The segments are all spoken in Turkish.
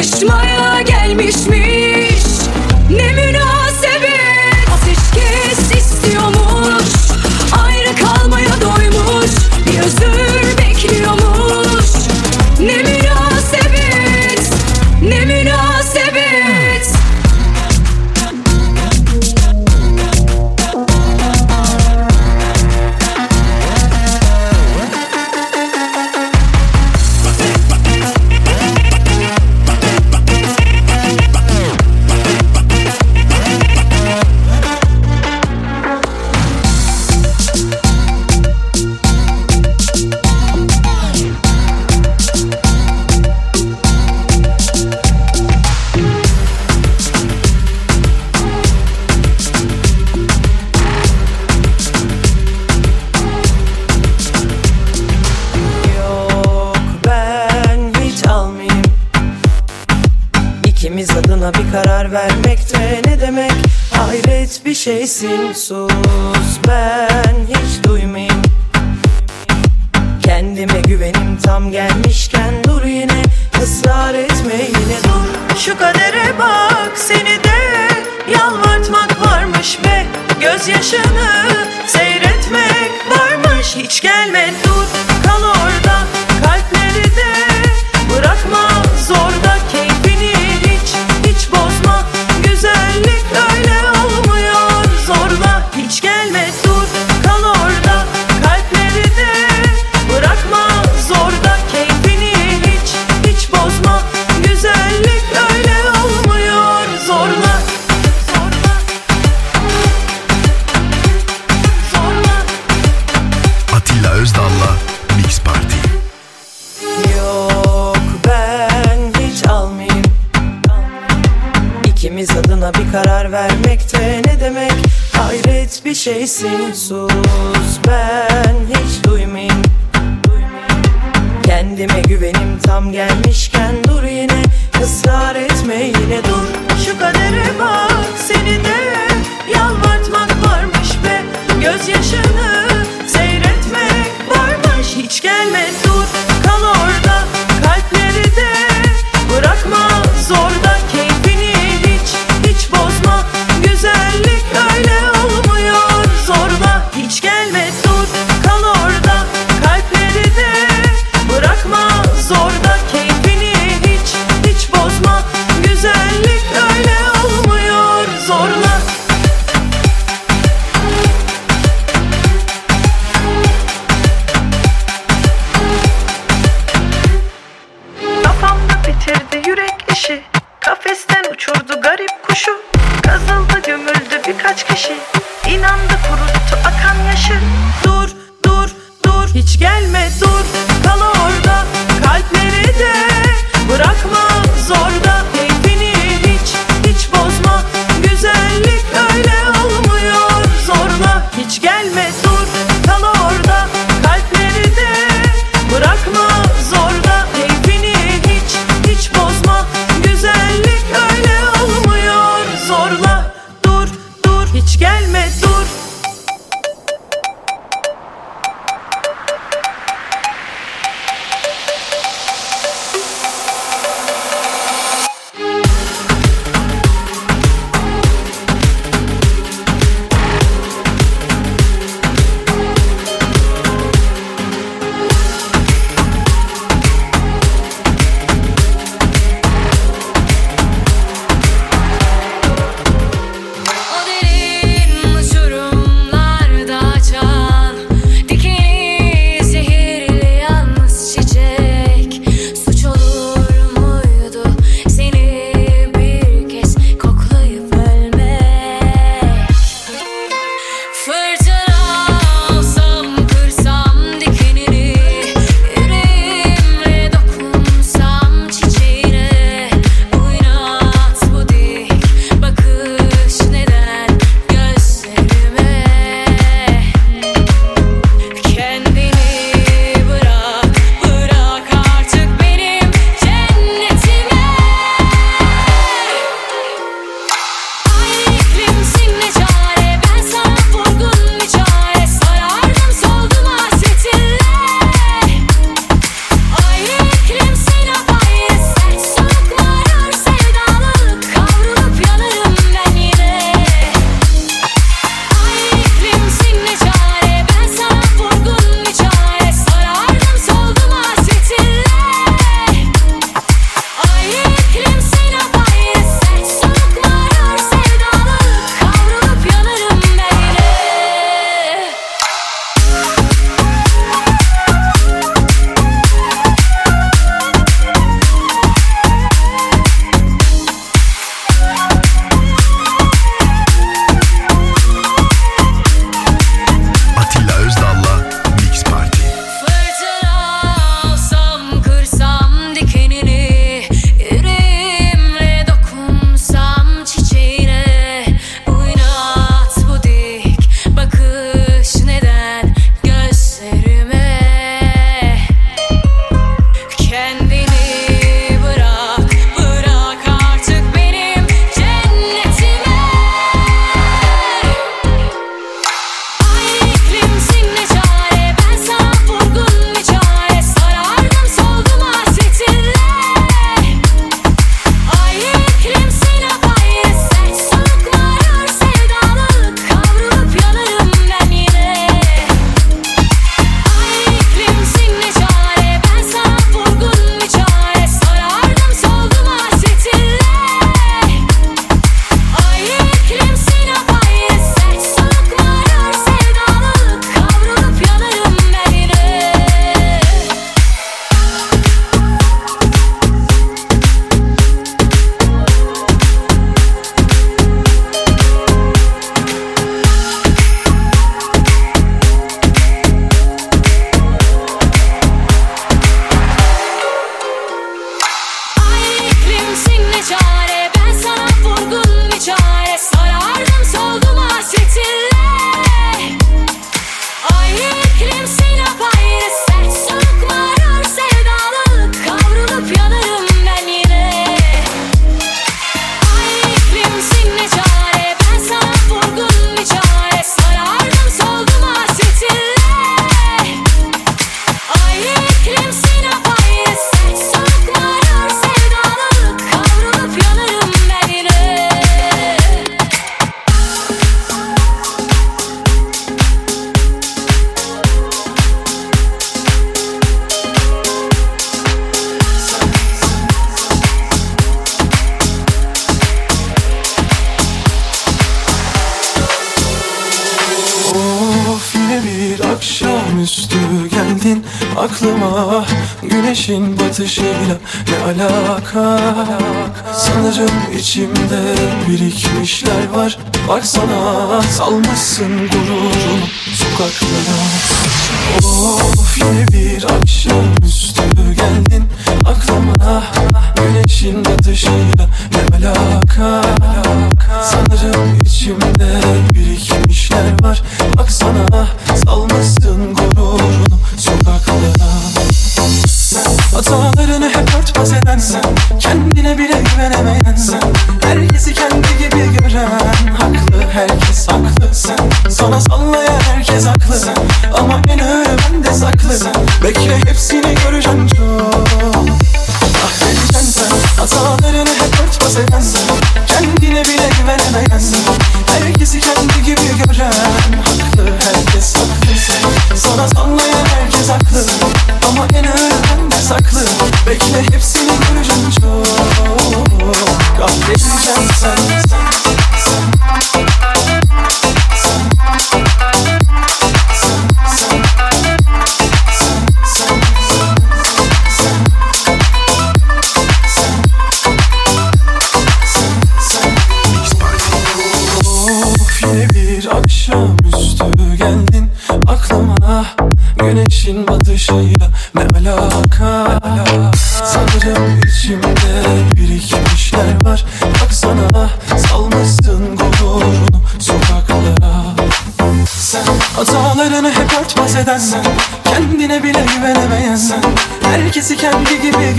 rutubet Barışmaya gelmişmiş Hayret bir içimde birikmişler var. Baksana salmışsın gururunu sokaklara. Of yine bir akşam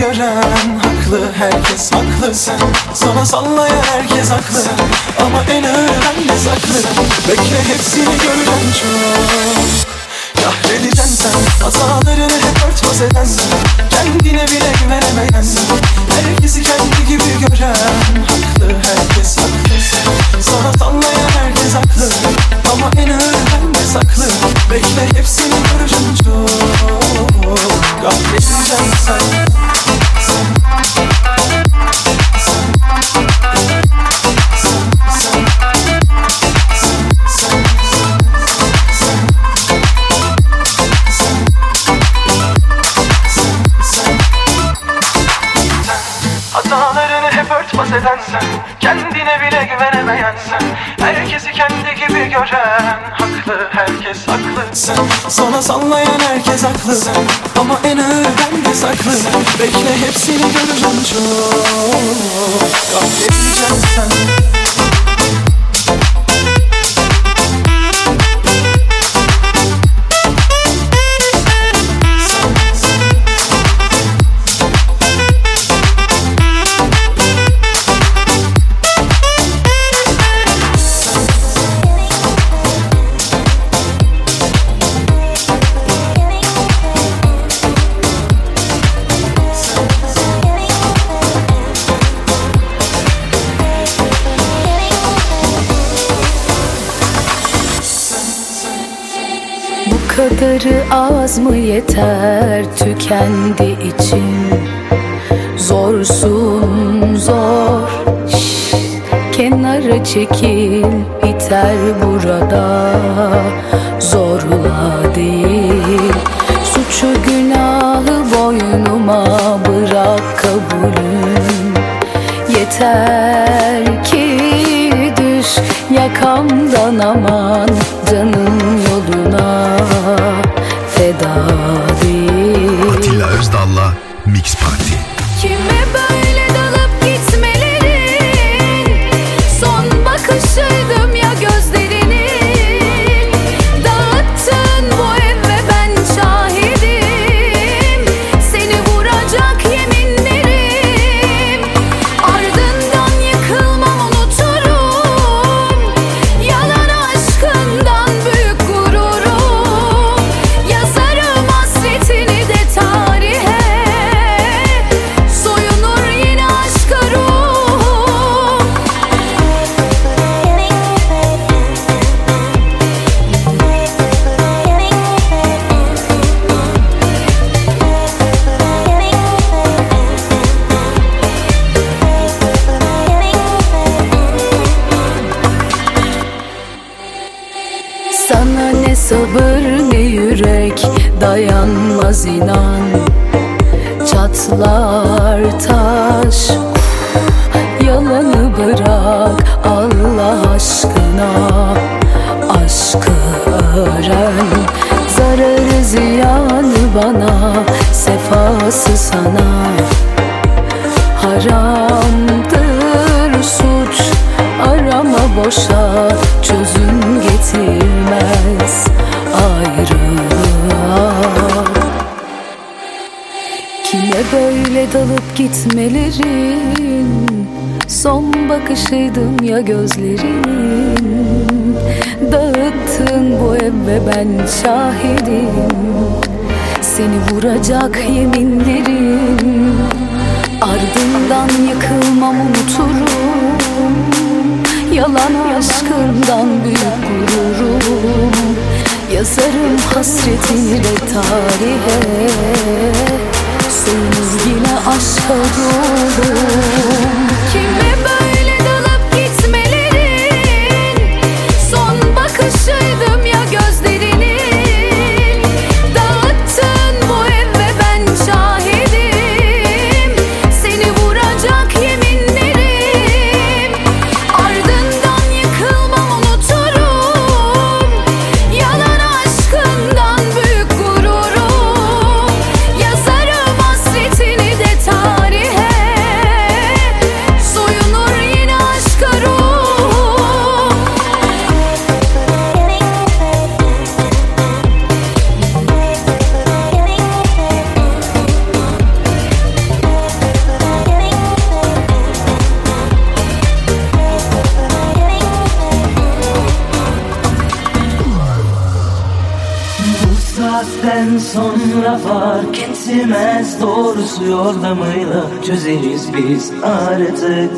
gören Haklı herkes haklı. Sen Sana sallayan herkes haklı. Ama en ağır bende saklı Bekle hepsini göreceğim çok. Kahredeceksin sen Hatalarını hep örtbas eden sen Kendine bile güvenemeyen sen Herkesi kendi gibi gören Haklı herkes haklı. Sen Sana sallayan herkes haklı. Ama en ağır bende saklı Bekle hepsini göreceğim çok. Kahredeceksin sen Hatalarını hep örtbas eden sen Kendine bile güvenemeyen Herkesi kendi gibi gören Haklı herkes sen Sana sallayan herkes haklı. Sen Ama en ağır saklı Bekle hepsini göreceğim çok. Kahredeceksin sen kadarı az mı yeter tükendi içim Zorsun zor. Şş, Kenara çekil biter burada. Zorla değil. Suçu günahı boynuma bırak kabulüm. Yeter ki düş yakamdan aman dayanmaz inan. Çatlar taş Yalanı bırak Allah aşkına. Aşkı öğren Zararı ziyanı bana Sefası sana. Haramdır böyle dalıp gitmelerin Son bakışıydım ya gözlerin. Dağıttın bu ev ve ben şahidim. Seni vuracak yeminlerim Ardından yıkılmam unuturum. Yalan aşkından büyük gururum. Yazarım hasretini de tarihe Yine aşka dolurum Kime böyle sonra fark Doğrusu yordamıyla çözeriz biz artık.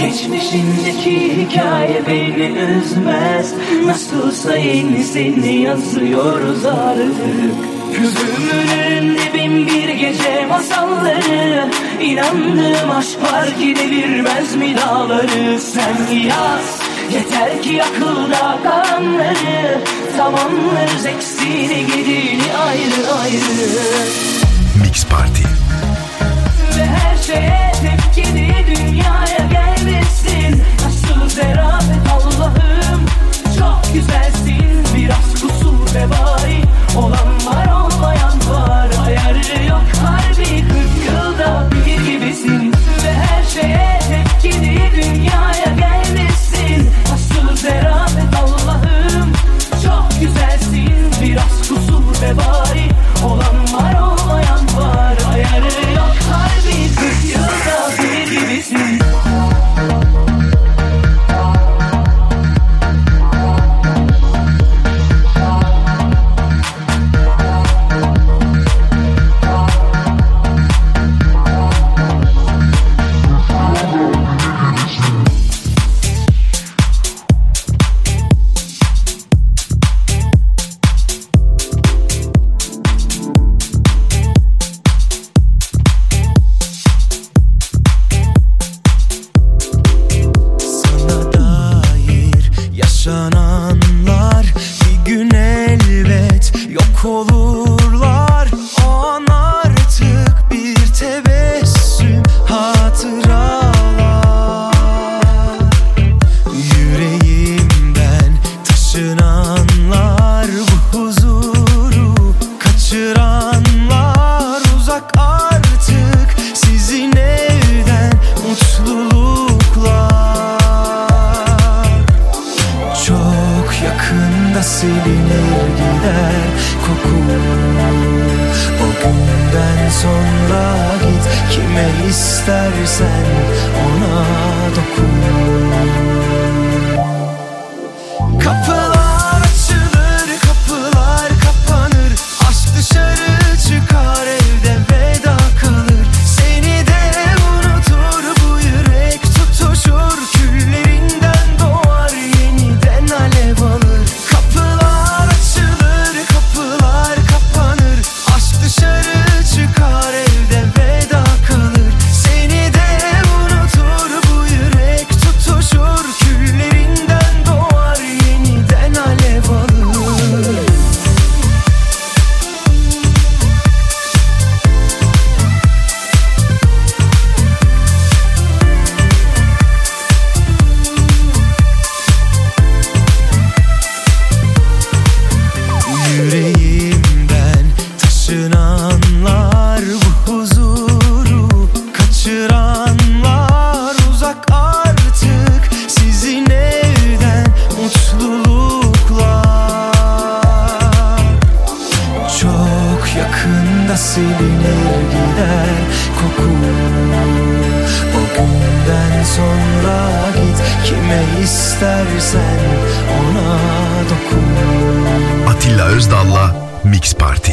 Geçmişindeki hikaye beni üzmez. Nasılsa yenisini yazıyoruz artık. Gözümün önünde bin bir gece masalları. İnandığım aşk var ki devirmez mi dağları? Sen yaz Yeter ki akılda kalanları Tamamlarız eksiğini gediğini ayrı ayrı. Mix Party. Ve her şeye tepkini dünyaya gelmesin Nasıl zerafet Allah'ım. Çok güzelsin biraz kusur ve bari. Olan var olmayan var. Ayarı yok harbi kırk yılda bir gibisin. Ve her şeye tepkini dünyaya gelmesin Nasıl zerafet ve bari. Olan var olmayan var. Ayarı Mix Party.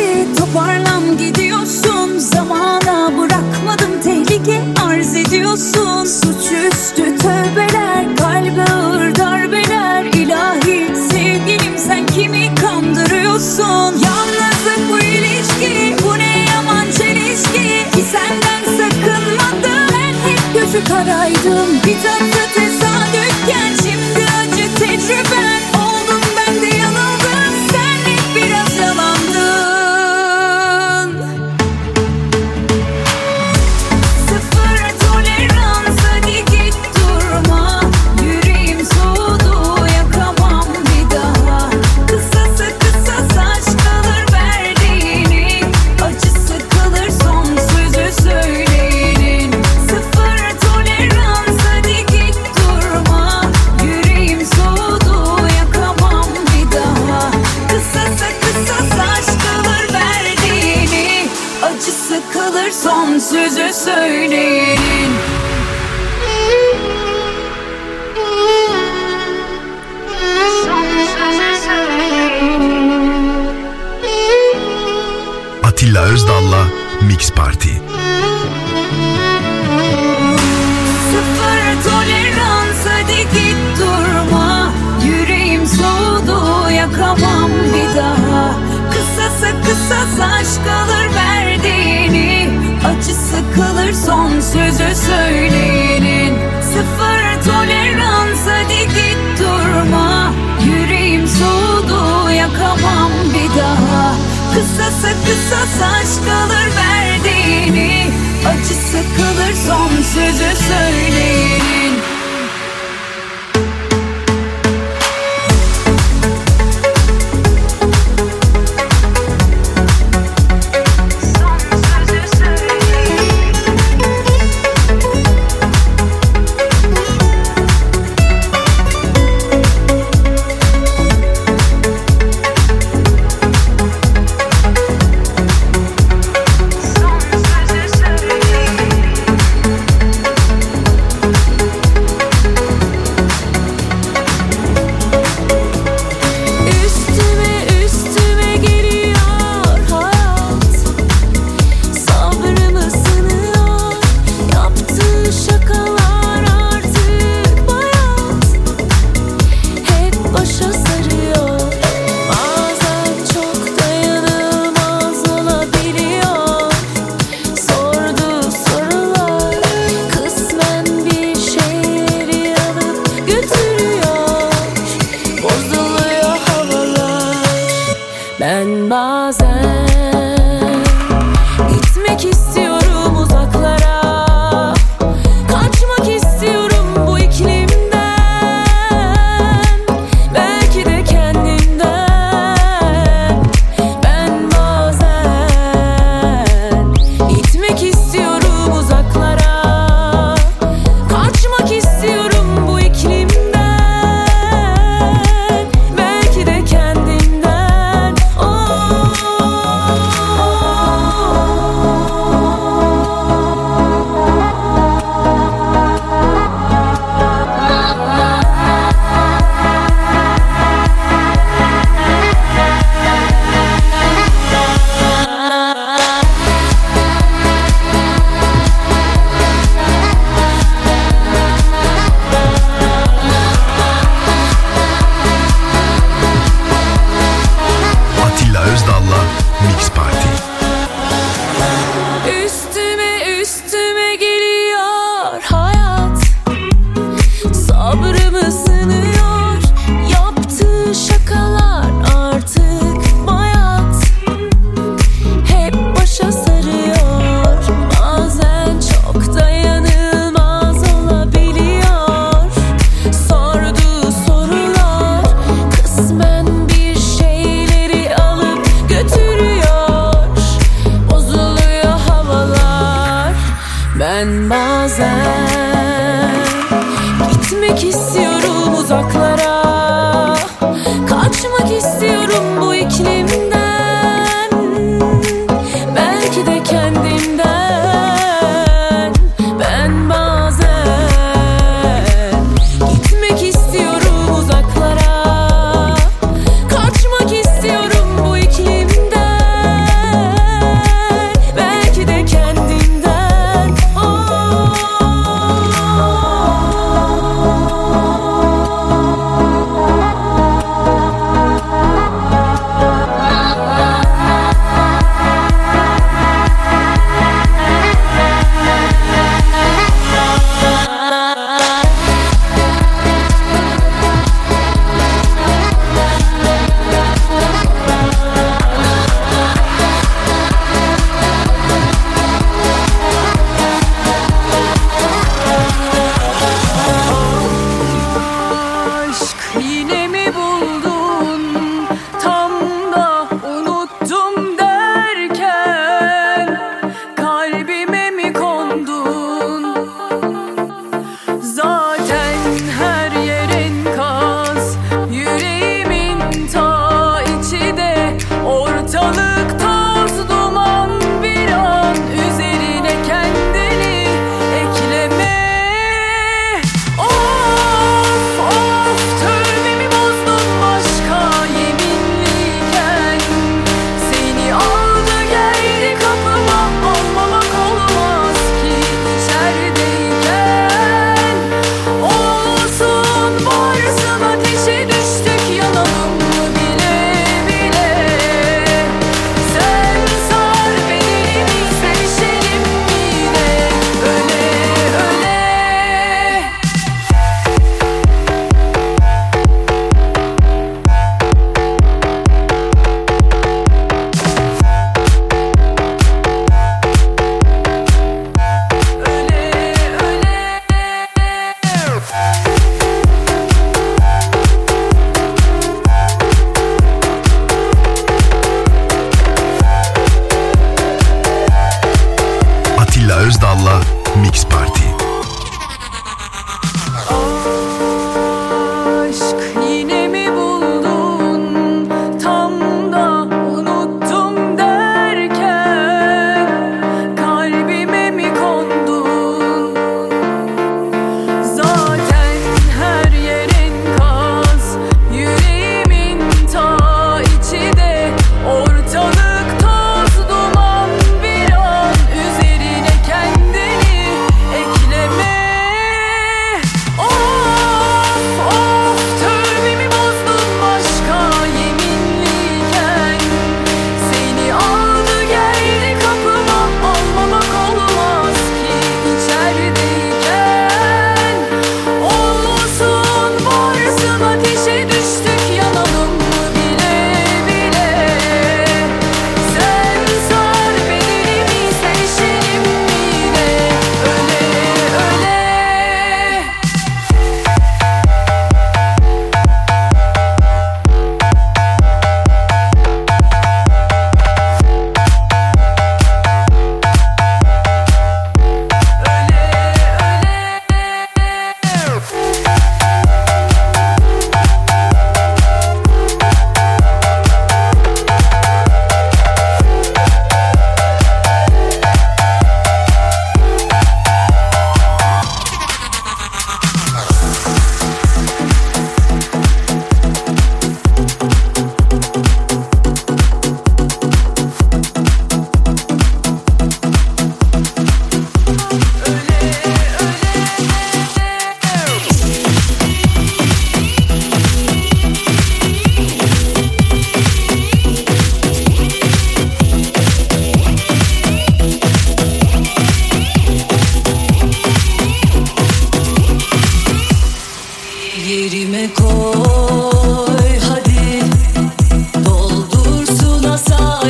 hadi toparlan gidiyorsun. Zamana bırakmadım tehlike arz ediyorsun. Suçüstü tövbeler kalbe ağır darbeler. İlahi sevgilim sen kimi kandırıyorsun? Yalnızlık bu ilişki bu ne yaman çelişki? Ki senden sakınmadım. Ben hep gözü karaydım. Bir tarafı tesadüf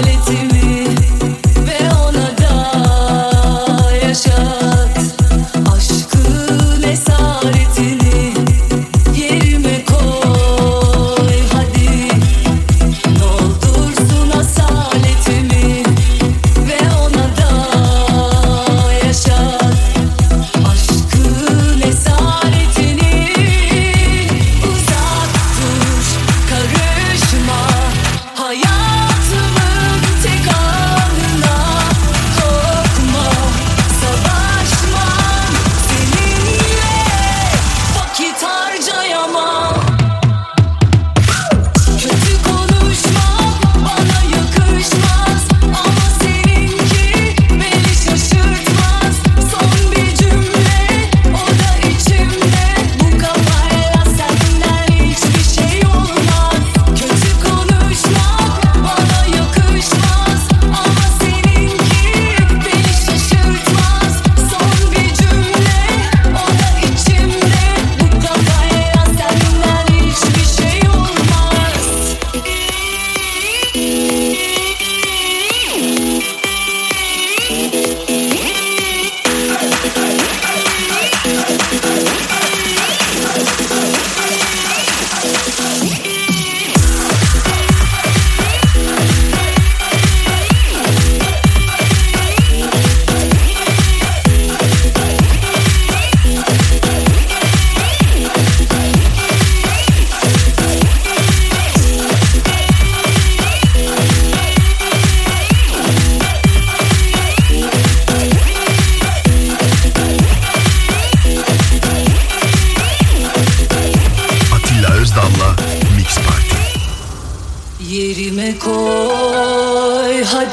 aleti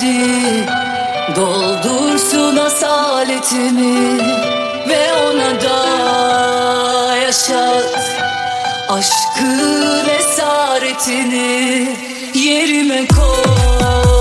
hasreti Doldursun asaletimi Ve ona da yaşat Aşkın esaretini Yerime koy.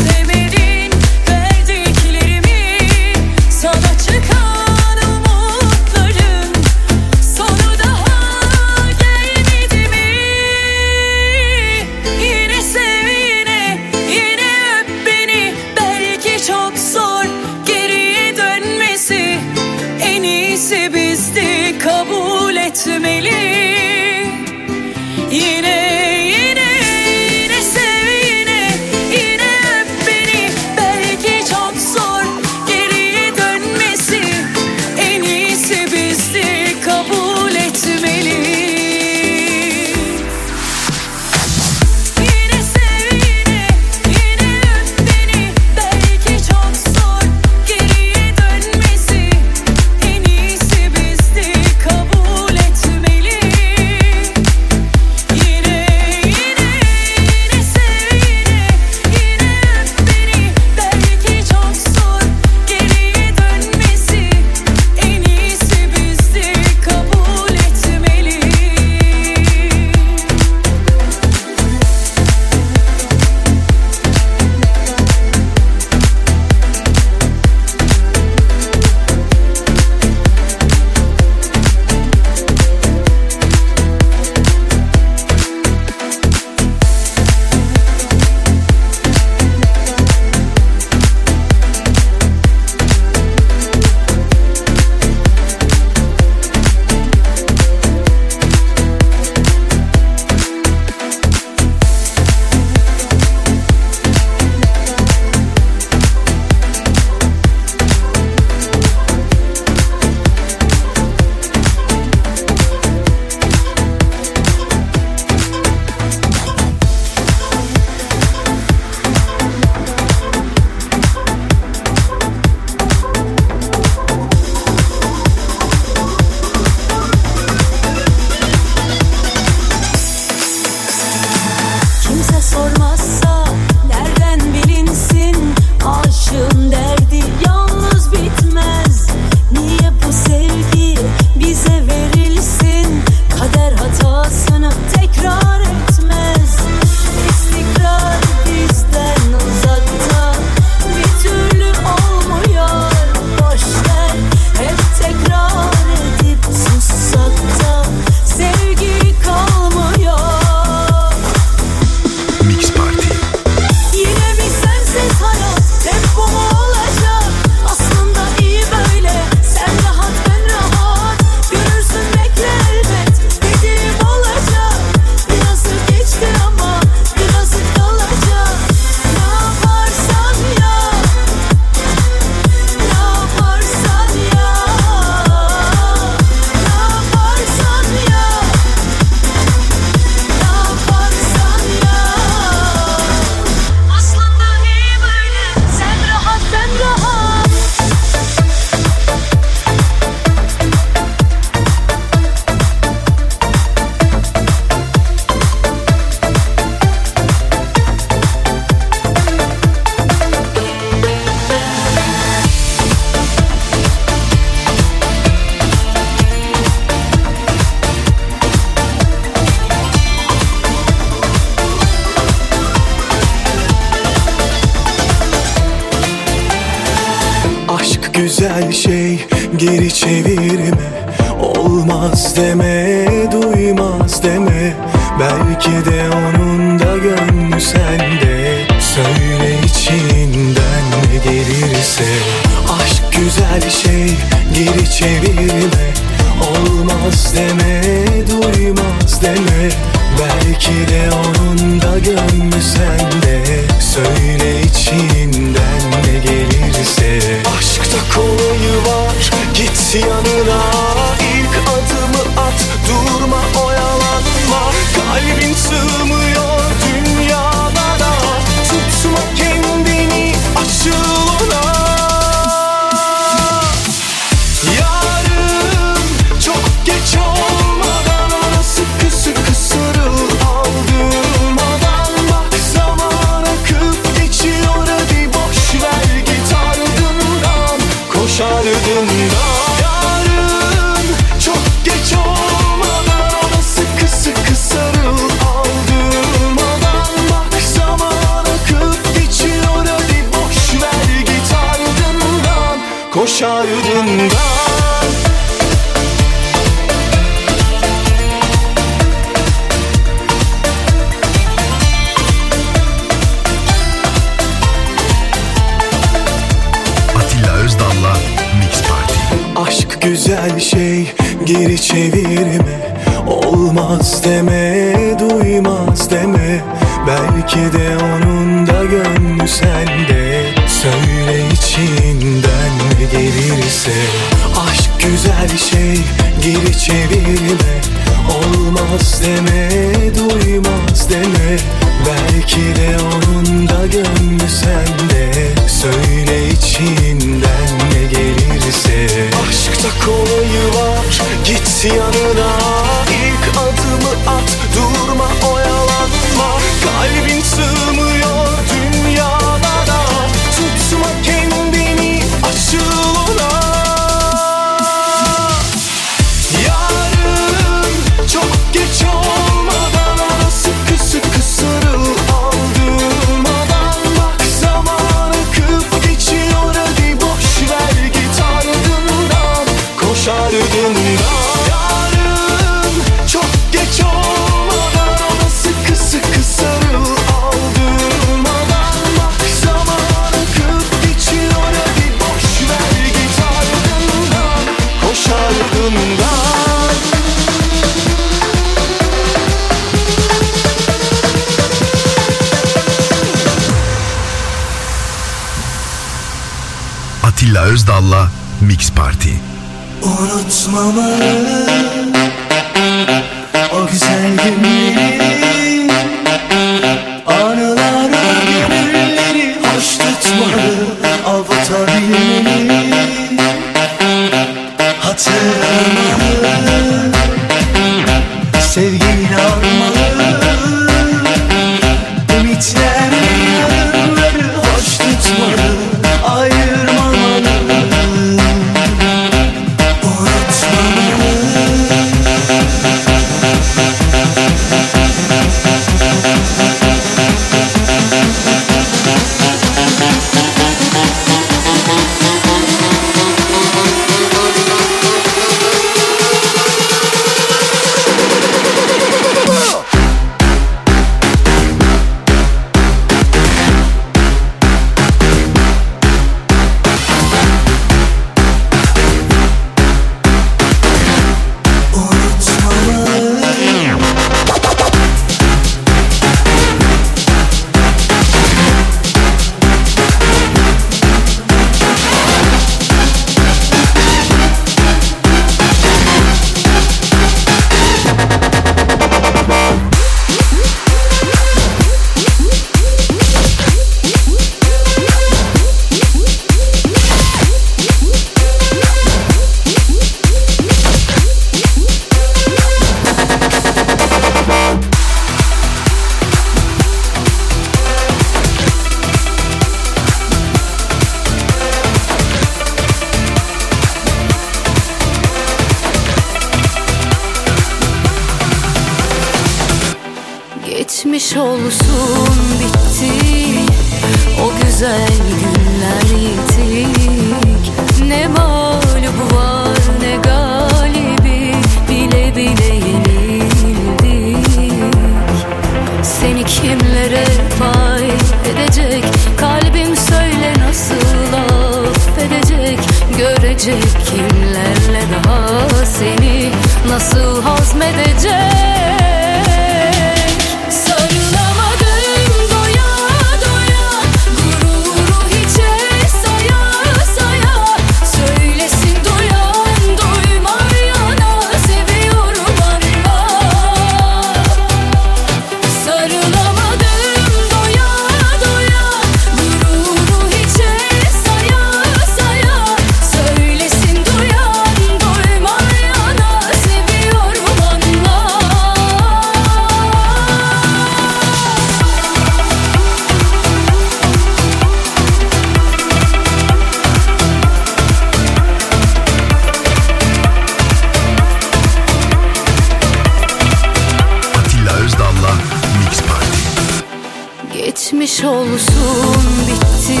olsun bitti.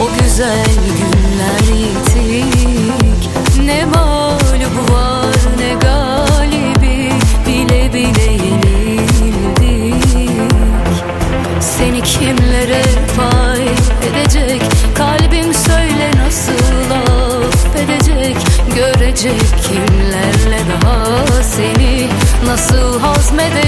O güzel günler yitik. Ne mağlubu var ne galibi. Bile bile yenildik. Seni kimlere pay edecek? Kalbim söyle nasıl affedecek? Görecek kimlerle daha seni Nasıl hazmedecek?